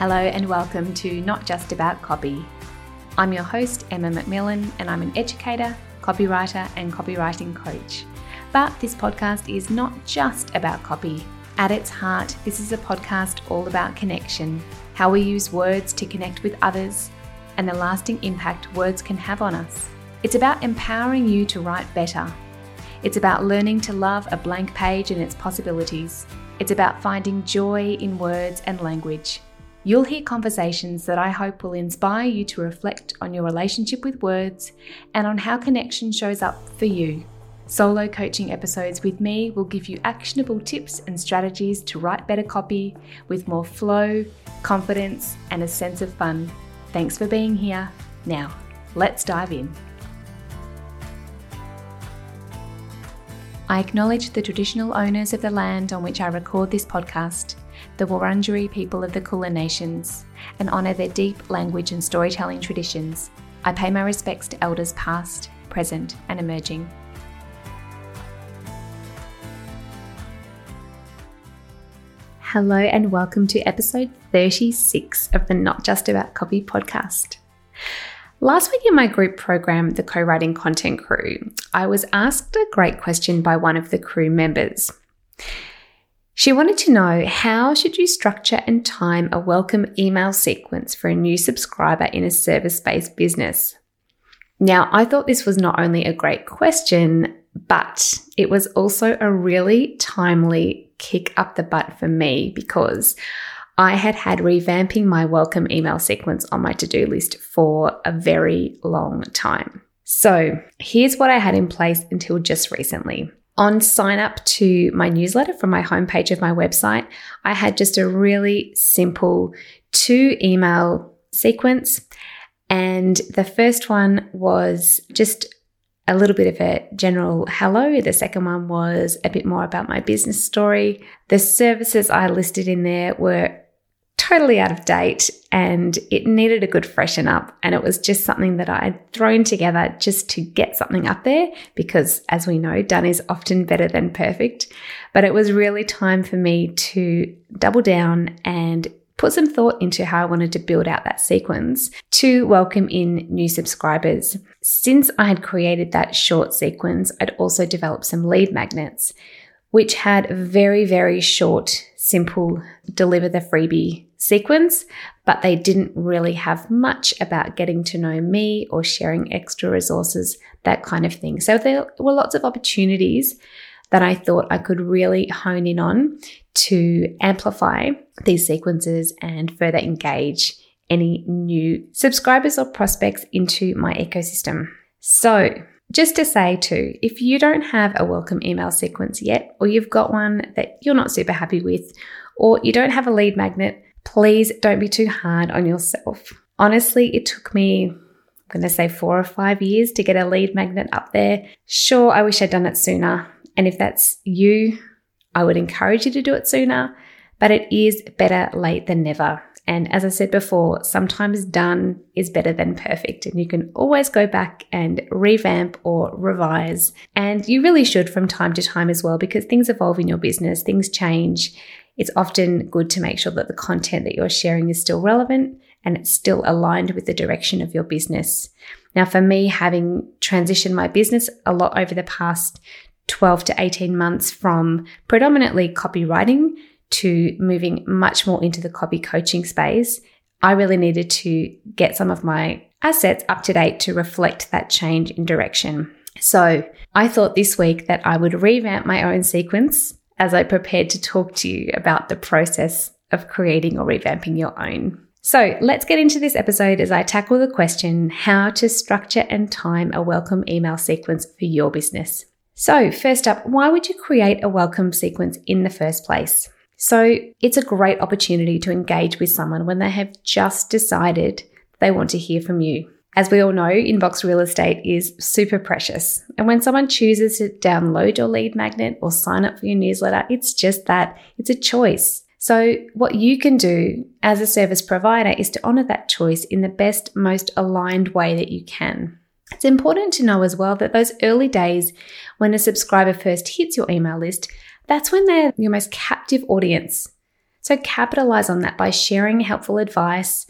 Hello and welcome to Not Just About Copy. I'm your host, Emma McMillan, and I'm an educator, copywriter, and copywriting coach. But this podcast is not just about copy. At its heart, this is a podcast all about connection, how we use words to connect with others, and the lasting impact words can have on us. It's about empowering you to write better. It's about learning to love a blank page and its possibilities. It's about finding joy in words and language. You'll hear conversations that I hope will inspire you to reflect on your relationship with words and on how connection shows up for you. Solo coaching episodes with me will give you actionable tips and strategies to write better copy with more flow, confidence, and a sense of fun. Thanks for being here. Now, let's dive in. I acknowledge the traditional owners of the land on which I record this podcast, the Wurundjeri people of the Kulin Nations, and honour their deep language and storytelling traditions. I pay my respects to elders past, present, and emerging. Hello, and welcome to episode 36 of the Not Just About Copy podcast. Last week in my group program, the Co Writing Content Crew, I was asked a great question by one of the crew members. She wanted to know how should you structure and time a welcome email sequence for a new subscriber in a service-based business? Now, I thought this was not only a great question, but it was also a really timely kick up the butt for me because I had had revamping my welcome email sequence on my to do list for a very long time. So here's what I had in place until just recently. On sign up to my newsletter from my homepage of my website, I had just a really simple two email sequence. And the first one was just a little bit of a general hello. The second one was a bit more about my business story. The services I listed in there were totally out of date and it needed a good freshen up. And it was just something that I had thrown together just to get something up there because, as we know, done is often better than perfect. But it was really time for me to double down and put some thought into how I wanted to build out that sequence to welcome in new subscribers. Since I had created that short sequence, I'd also developed some lead magnets, which had very, very short, simple deliver the freebie sequence, but they didn't really have much about getting to know me or sharing extra resources, that kind of thing. So there were lots of opportunities that I thought I could really hone in on to amplify these sequences and further engage any new subscribers or prospects into my ecosystem. So, just to say too, if you don't have a welcome email sequence yet, or you've got one that you're not super happy with, or you don't have a lead magnet, please don't be too hard on yourself. Honestly, it took me, I'm going to say four or five years to get a lead magnet up there. Sure, I wish I'd done it sooner. And if that's you, I would encourage you to do it sooner, but it is better late than never. And as I said before, sometimes done is better than perfect. And you can always go back and revamp or revise. And you really should from time to time as well, because things evolve in your business, things change, it's often good to make sure that the content that you're sharing is still relevant and it's still aligned with the direction of your business. Now, for me, having transitioned my business a lot over the past 12 to 18 months from predominantly copywriting to moving much more into the copy coaching space, I really needed to get some of my assets up to date to reflect that change in direction. So I thought this week that I would revamp my own sequence as I prepared to talk to you about the process of creating or revamping your own. So let's get into this episode as I tackle the question how to structure and time a welcome email sequence for your business. So, first up, why would you create a welcome sequence in the first place? So, it's a great opportunity to engage with someone when they have just decided they want to hear from you. As we all know, inbox real estate is super precious. And when someone chooses to download your lead magnet or sign up for your newsletter, it's just that it's a choice. So, what you can do as a service provider is to honor that choice in the best, most aligned way that you can. It's important to know as well that those early days when a subscriber first hits your email list, that's when they're your most captive audience. So capitalize on that by sharing helpful advice,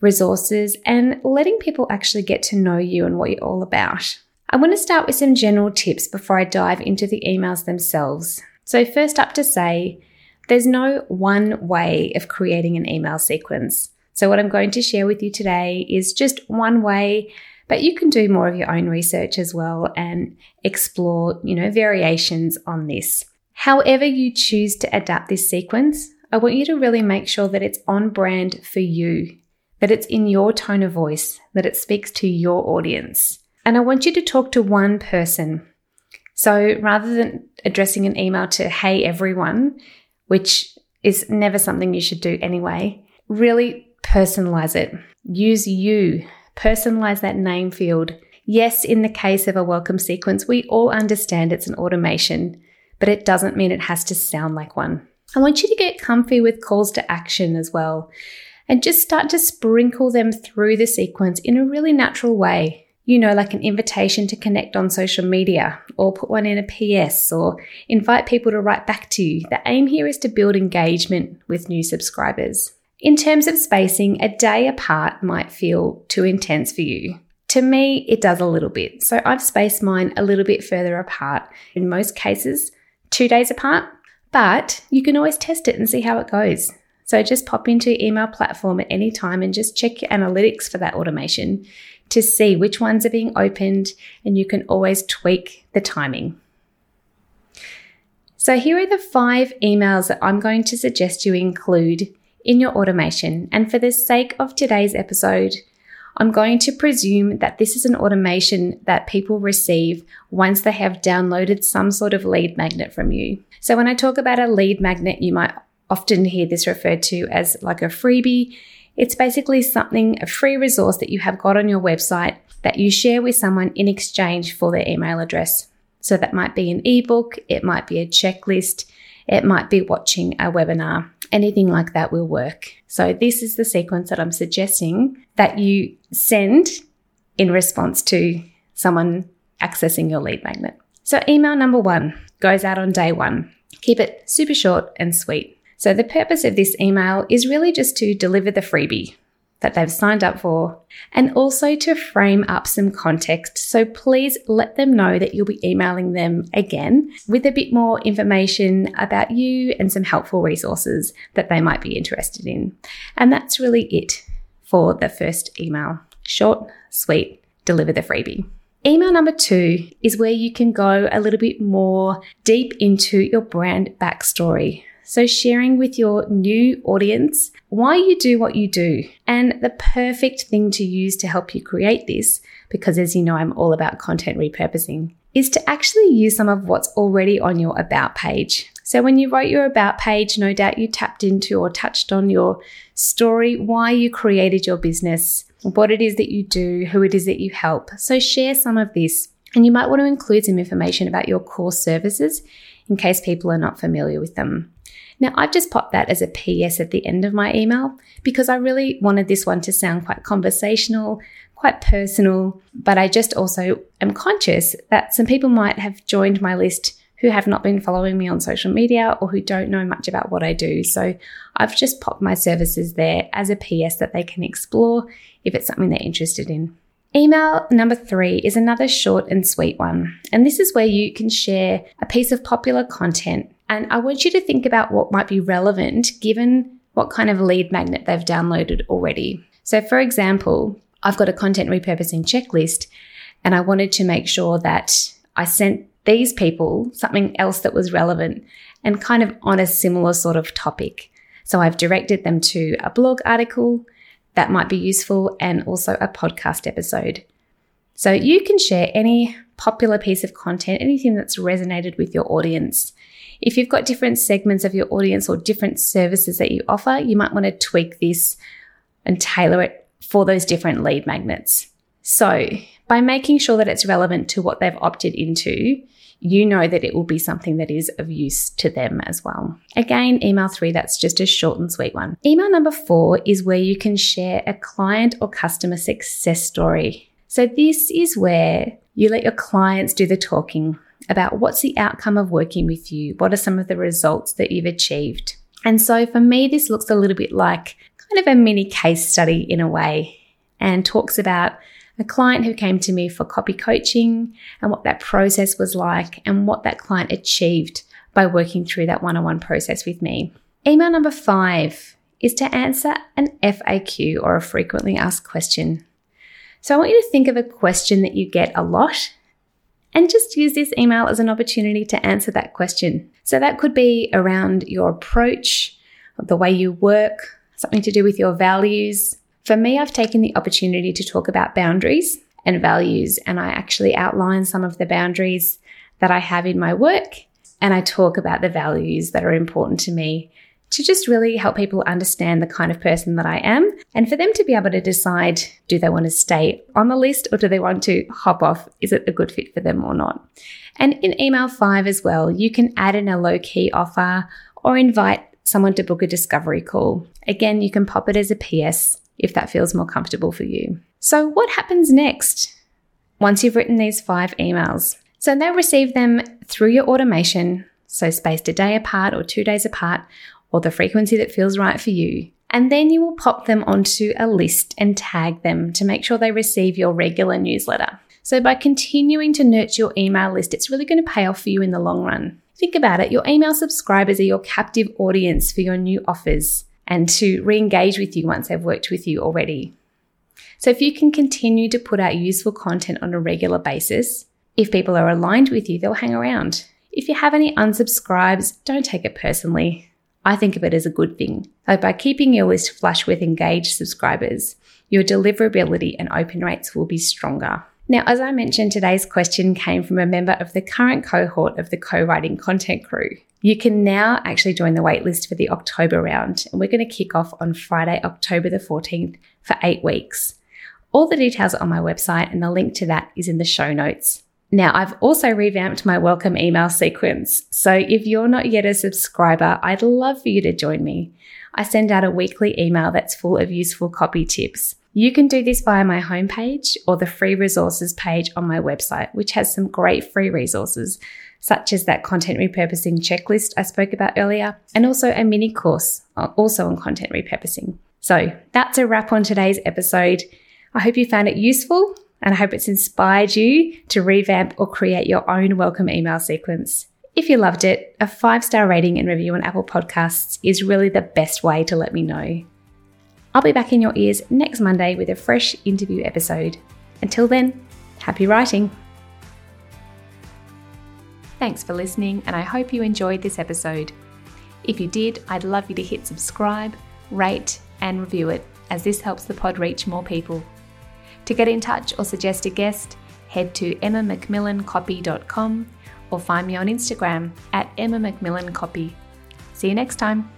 resources, and letting people actually get to know you and what you're all about. I want to start with some general tips before I dive into the emails themselves. So, first up to say, there's no one way of creating an email sequence. So, what I'm going to share with you today is just one way, but you can do more of your own research as well and explore, you know, variations on this. However, you choose to adapt this sequence, I want you to really make sure that it's on brand for you, that it's in your tone of voice, that it speaks to your audience. And I want you to talk to one person. So rather than addressing an email to, hey, everyone, which is never something you should do anyway, really personalize it. Use you, personalize that name field. Yes, in the case of a welcome sequence, we all understand it's an automation, but it doesn't mean it has to sound like one. I want you to get comfy with calls to action as well and just start to sprinkle them through the sequence in a really natural way. You know, like an invitation to connect on social media or put one in a PS or invite people to write back to you. The aim here is to build engagement with new subscribers. In terms of spacing, a day apart might feel too intense for you. To me, it does a little bit. So I've spaced mine a little bit further apart. In most cases, two days apart but you can always test it and see how it goes. So just pop into your email platform at any time and just check your analytics for that automation to see which ones are being opened, and you can always tweak the timing. So, here are the five emails that I'm going to suggest you include in your automation. And for the sake of today's episode, I'm going to presume that this is an automation that people receive once they have downloaded some sort of lead magnet from you. So when I talk about a lead magnet, you might often hear this referred to as like a freebie. It's basically something, a free resource that you have got on your website that you share with someone in exchange for their email address. So that might be an ebook, it might be a checklist, it might be watching a webinar. Anything like that will work. So, this is the sequence that I'm suggesting that you send in response to someone accessing your lead magnet. So, email number one goes out on day one. Keep it super short and sweet. So, the purpose of this email is really just to deliver the freebie that they've signed up for and also to frame up some context. So please let them know that you'll be emailing them again with a bit more information about you and some helpful resources that they might be interested in. And that's really it for the first email. Short, sweet, deliver the freebie. Email number two is where you can go a little bit more deep into your brand backstory. So, sharing with your new audience why you do what you do and the perfect thing to use to help you create this, because as you know, I'm all about content repurposing, is to actually use some of what's already on your About page. So, when you wrote your About page, no doubt you tapped into or touched on your story, why you created your business, what it is that you do, who it is that you help. So, share some of this. And you might want to include some information about your core services in case people are not familiar with them. Now, I've just popped that as a PS at the end of my email because I really wanted this one to sound quite conversational, quite personal, but I just also am conscious that some people might have joined my list who have not been following me on social media or who don't know much about what I do. So I've just popped my services there as a PS that they can explore if it's something they're interested in. Email number three is another short and sweet one. And this is where you can share a piece of popular content and I want you to think about what might be relevant given what kind of lead magnet they've downloaded already. So, for example, I've got a content repurposing checklist, and I wanted to make sure that I sent these people something else that was relevant and kind of on a similar sort of topic. So, I've directed them to a blog article that might be useful and also a podcast episode. So, you can share any popular piece of content, anything that's resonated with your audience. If you've got different segments of your audience or different services that you offer, you might want to tweak this and tailor it for those different lead magnets. So, by making sure that it's relevant to what they've opted into, you know that it will be something that is of use to them as well. Again, email three, that's just a short and sweet one. Email number four is where you can share a client or customer success story. So, this is where you let your clients do the talking about what's the outcome of working with you, what are some of the results that you've achieved. And so for me, this looks a little bit like kind of a mini case study in a way and talks about a client who came to me for copy coaching and what that process was like and what that client achieved by working through that one on one process with me. Email number five is to answer an FAQ or a frequently asked question. So I want you to think of a question that you get a lot and just use this email as an opportunity to answer that question. So that could be around your approach, the way you work, something to do with your values. For me, I've taken the opportunity to talk about boundaries and values, and I actually outline some of the boundaries that I have in my work, and I talk about the values that are important to me to just really help people understand the kind of person that I am and for them to be able to decide do they want to stay on the list or do they want to hop off? Is it a good fit for them or not? And in email five as well, you can add in a low key offer or invite someone to book a discovery call. Again, you can pop it as a PS if that feels more comfortable for you. So, what happens next once you've written these five emails? So, they'll receive them through your automation, so spaced a day apart or two days apart, or the frequency that feels right for you. And then you will pop them onto a list and tag them to make sure they receive your regular newsletter. So, by continuing to nurture your email list, it's really going to pay off for you in the long run. Think about it your email subscribers are your captive audience for your new offers and to re engage with you once they've worked with you already. So, if you can continue to put out useful content on a regular basis, if people are aligned with you, they'll hang around. If you have any unsubscribes, don't take it personally. I think of it as a good thing. So by keeping your list flush with engaged subscribers, your deliverability and open rates will be stronger. Now, as I mentioned, today's question came from a member of the current cohort of the co writing content crew. You can now actually join the waitlist for the October round, and we're going to kick off on Friday, October the 14th for eight weeks. All the details are on my website, and the link to that is in the show notes. Now, I've also revamped my welcome email sequence. So if you're not yet a subscriber, I'd love for you to join me. I send out a weekly email that's full of useful copy tips. You can do this via my homepage or the free resources page on my website, which has some great free resources, such as that content repurposing checklist I spoke about earlier, and also a mini course uh, also on content repurposing. So that's a wrap on today's episode. I hope you found it useful and I hope it's inspired you to revamp or create your own welcome email sequence. If you loved it, a five star rating and review on Apple Podcasts is really the best way to let me know. I'll be back in your ears next Monday with a fresh interview episode. Until then, happy writing. Thanks for listening, and I hope you enjoyed this episode. If you did, I'd love you to hit subscribe, rate, and review it, as this helps the pod reach more people. To get in touch or suggest a guest, head to emmamcmillancopy.com or find me on Instagram at emmamcmillancopy. See you next time.